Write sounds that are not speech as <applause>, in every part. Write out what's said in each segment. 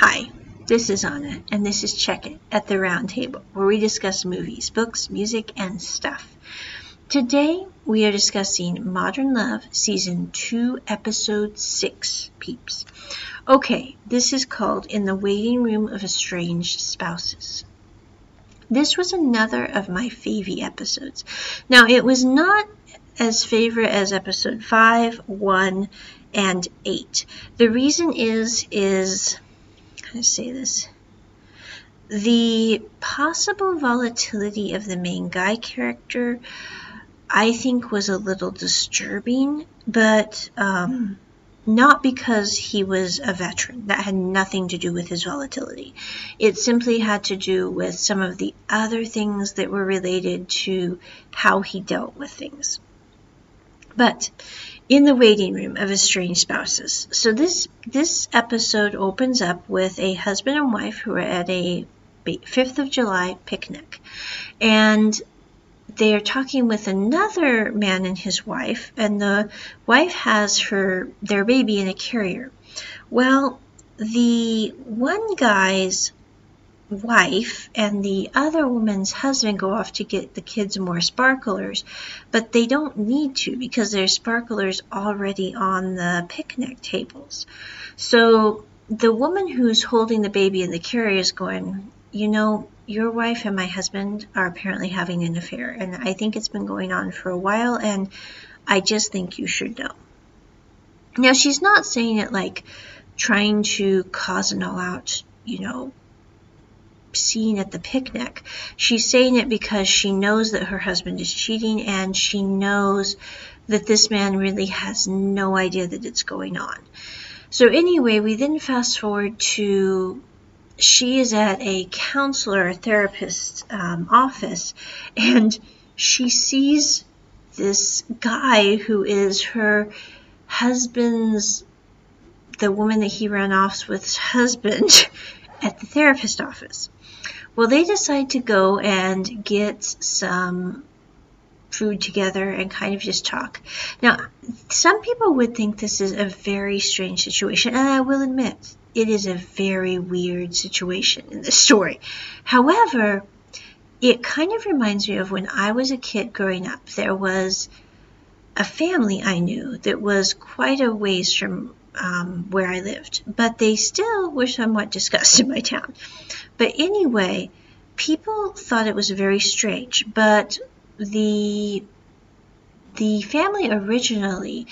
Hi, this is Onna, and this is Check It at the Round Table, where we discuss movies, books, music, and stuff. Today, we are discussing Modern Love, Season 2, Episode 6, peeps. Okay, this is called In the Waiting Room of Estranged Spouses. This was another of my favy episodes. Now, it was not as favorite as episode 5, 1, and 8. The reason is, is, how to say this? The possible volatility of the main guy character, I think, was a little disturbing, but um, not because he was a veteran. That had nothing to do with his volatility. It simply had to do with some of the other things that were related to how he dealt with things. But in the waiting room of estranged spouses. So this this episode opens up with a husband and wife who are at a 5th of July picnic. And they are talking with another man and his wife, and the wife has her their baby in a carrier. Well, the one guy's wife and the other woman's husband go off to get the kids more sparklers, but they don't need to because there's sparklers already on the picnic tables. So the woman who's holding the baby in the carrier is going, you know, your wife and my husband are apparently having an affair, and I think it's been going on for a while, and I just think you should know. Now, she's not saying it like trying to cause an all out, you know, scene at the picnic. She's saying it because she knows that her husband is cheating and she knows that this man really has no idea that it's going on. So, anyway, we then fast forward to she is at a counselor, therapist um, office, and she sees this guy who is her husband's, the woman that he ran off with's husband <laughs> at the therapist office. Well, they decide to go and get some food together and kind of just talk. Now, some people would think this is a very strange situation, and I will admit it is a very weird situation in this story. However, it kind of reminds me of when I was a kid growing up. There was a family I knew that was quite a ways from um, where I lived, but they still were somewhat <laughs> discussed in my town. But anyway, people thought it was very strange, but the the family originally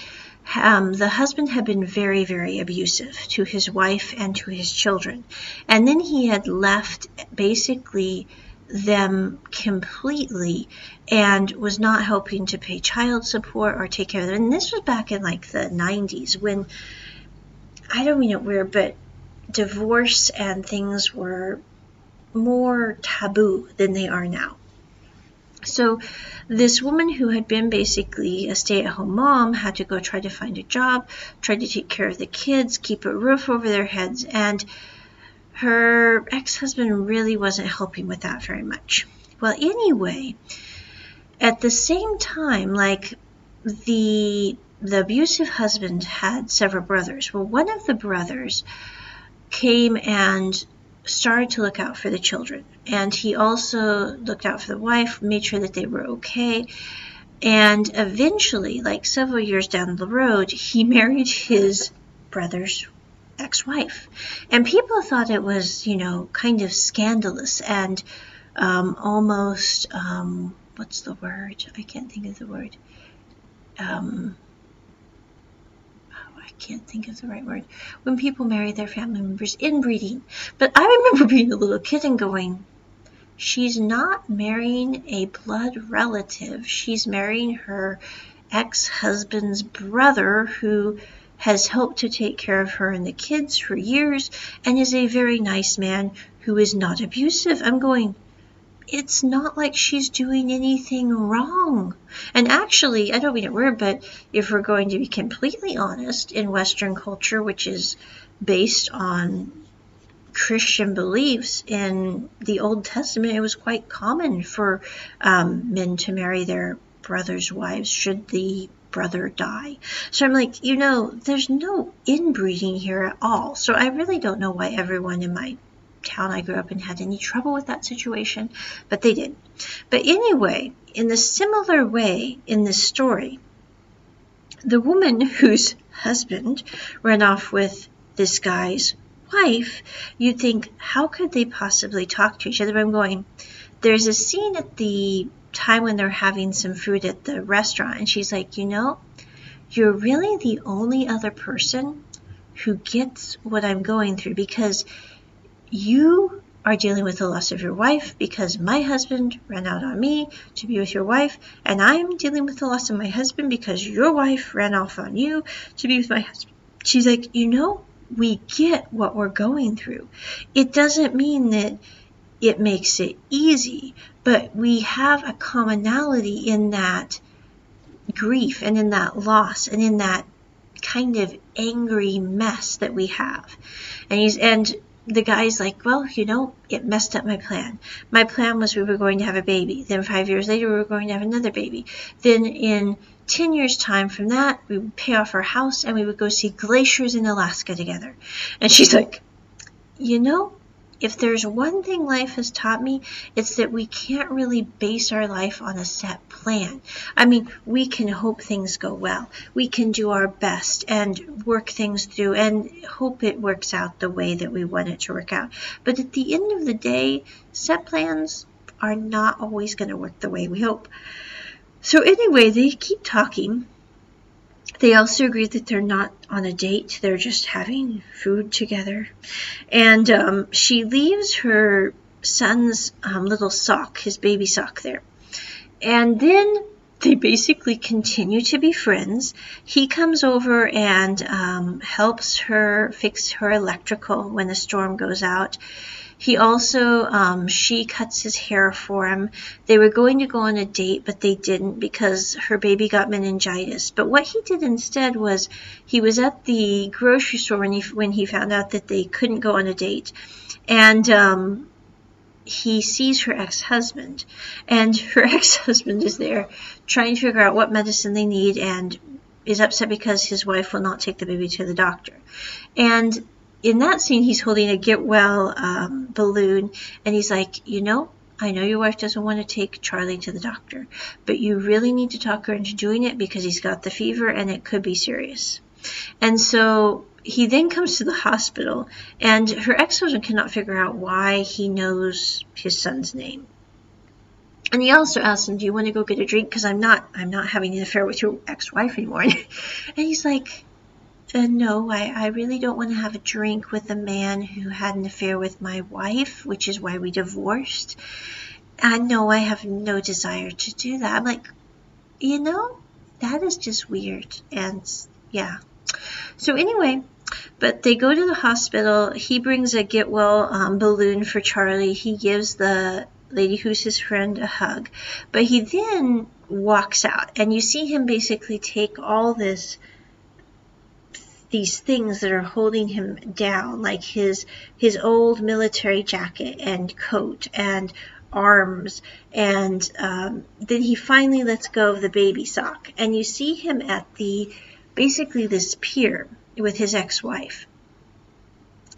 um, the husband had been very, very abusive to his wife and to his children. And then he had left basically them completely and was not helping to pay child support or take care of them. And this was back in like the 90s when I don't mean it weird, but divorce and things were more taboo than they are now. So, this woman who had been basically a stay at home mom had to go try to find a job, try to take care of the kids, keep a roof over their heads, and her ex husband really wasn't helping with that very much. Well, anyway, at the same time, like the the abusive husband had several brothers. Well, one of the brothers came and started to look out for the children. And he also looked out for the wife, made sure that they were okay. And eventually, like several years down the road, he <laughs> married his brother's ex wife. And people thought it was, you know, kind of scandalous and um, almost, um, what's the word? I can't think of the word. Um, can't think of the right word, when people marry their family members, inbreeding. But I remember <laughs> being a little kid and going, she's not marrying a blood relative. She's marrying her ex husband's brother who has helped to take care of her and the kids for years and is a very nice man who is not abusive. I'm going, it's not like she's doing anything wrong. And actually, I don't mean it weird, but if we're going to be completely honest, in Western culture, which is based on Christian beliefs, in the Old Testament, it was quite common for um, men to marry their brothers' wives should the brother die. So I'm like, you know, there's no inbreeding here at all. So I really don't know why everyone in my town I grew up in had any trouble with that situation, but they did. But anyway, in the similar way in this story, the woman whose husband ran off with this guy's wife, you'd think, how could they possibly talk to each other? But I'm going, there's a scene at the time when they're having some food at the restaurant, and she's like, you know, you're really the only other person who gets what I'm going through because you are dealing with the loss of your wife because my husband ran out on me to be with your wife, and I'm dealing with the loss of my husband because your wife ran off on you to be with my husband. She's like, you know, we get what we're going through. It doesn't mean that it makes it easy, but we have a commonality in that grief and in that loss and in that kind of angry mess that we have. And he's and the guy's like, well, you know, it messed up my plan. My plan was we were going to have a baby. Then five years later, we were going to have another baby. Then in 10 years' time from that, we would pay off our house and we would go see glaciers in Alaska together. And she's like, you know, if there's one thing life has taught me, it's that we can't really base our life on a set plan. I mean, we can hope things go well. We can do our best and work things through and hope it works out the way that we want it to work out. But at the end of the day, set plans are not always going to work the way we hope. So, anyway, they keep talking they also agree that they're not on a date, they're just having food together. And um, she leaves her son's um, little sock, his baby sock, there. And then they basically continue to be friends. He comes over and um, helps her fix her electrical when the storm goes out. He also, um, she cuts his hair for him. They were going to go on a date, but they didn't because her baby got meningitis. But what he did instead was he was at the grocery store when he, when he found out that they couldn't go on a date. And, um, he sees her ex-husband and <laughs> her ex-husband is there trying to figure out what medicine they need and is upset because his wife will not take the baby to the doctor. And in that scene, he's holding a get well um, balloon, and he's like, you know, I know your wife doesn't want to take Charlie to the doctor, but you really need to talk her into doing it because he's got the fever and it could be serious. And so he then comes to the hospital, and her ex husband cannot figure out why he knows his son's name. And he also asks him, "Do you want to go get a drink? Because I'm not, I'm not having an affair with your ex-wife anymore." <laughs> and he's like, no, I, I really don't want to have a drink with a man who had an affair with my wife, which is why we divorced. I know I have no desire to do that. I'm like, you know, that is just weird. And yeah. So anyway, but they go to the hospital. He brings a get well um, balloon for Charlie. He gives the lady who's his friend a hug. But he then walks out, and you see him basically take all this these things that are holding him down, like his his old military jacket and coat and arms, and um, then he finally lets go of the baby sock, and you see him at the basically this pier with his ex-wife.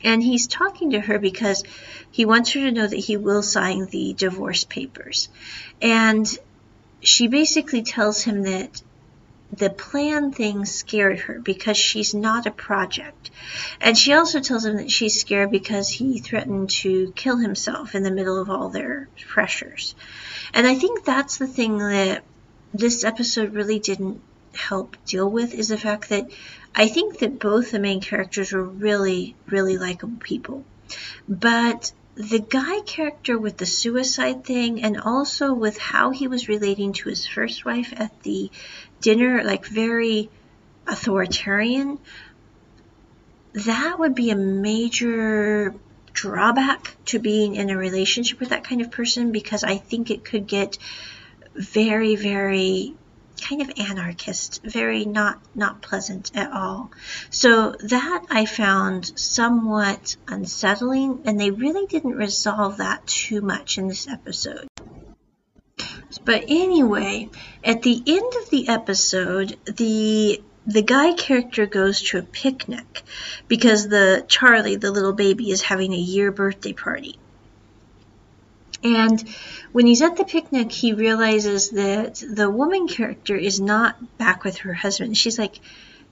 And he's talking to her because he wants her to know that he will sign the divorce papers. And she basically tells him that the plan thing scared her because she's not a project. And she also tells him that she's scared because he threatened to kill himself in the middle of all their pressures. And I think that's the thing that this episode really didn't help deal with is the fact that I think that both the main characters were really, really likable people. But the guy character with the suicide thing and also with how he was relating to his first wife at the dinner, like very authoritarian, that would be a major drawback to being in a relationship with that kind of person because I think it could get very, very kind of anarchist, very not not pleasant at all. So that I found somewhat unsettling and they really didn't resolve that too much in this episode. But anyway, at the end of the episode, the the guy character goes to a picnic because the Charlie, the little baby, is having a year birthday party. And when he's at the picnic, he realizes that the woman character is not back with her husband. She's like,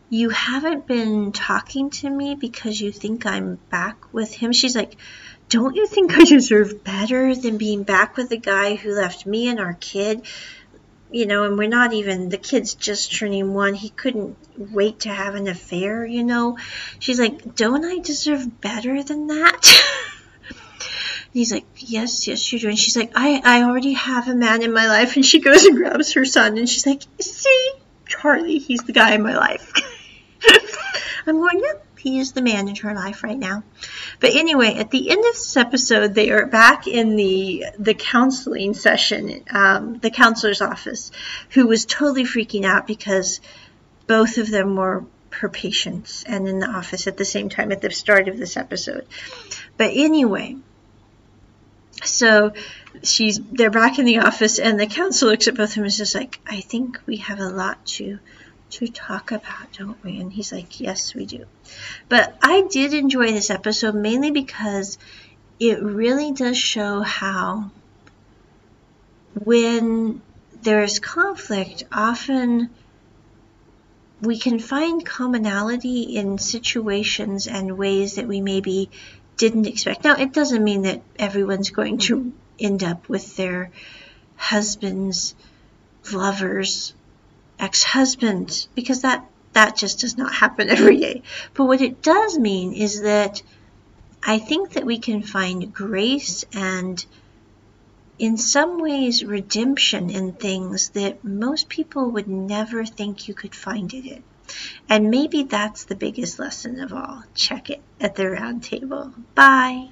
You haven't been talking to me because you think I'm back with him. She's like, Don't you think I deserve better than being back with the guy who left me and our kid? You know, and we're not even, the kid's just turning one. He couldn't wait to have an affair, you know? She's like, Don't I deserve better than that? <laughs> he's like, yes, yes, you do. And she's like, I, I already have a man in my life. And she goes and grabs her son and she's like, see, Charlie, he's the guy in my life. <laughs> <laughs> I'm going, yep, he is the man in her life right now. But anyway, at the end of this episode, they are back in the the counseling session, um, the counselor's office, who was totally freaking out because both of them were her patients and in the office at the same time at the start of this episode. But anyway, so she's they're back in the office and the counselor looks at both of them and is just like, I think we have a lot to to talk about, don't we? And he's like, Yes, we do. But I did enjoy this episode mainly because it really does show how when there is conflict, often we can find commonality in situations and ways that we maybe didn't expect. Now, it doesn't mean that everyone's going to mm-hmm. end up with their husband's lover's ex-husband because that that just does not happen <laughs> every day. But what it does mean is that I think that we can find grace and in some ways redemption in things that most people would never think you could find it in. And maybe that's the biggest lesson of all. Check it at the round table. Bye.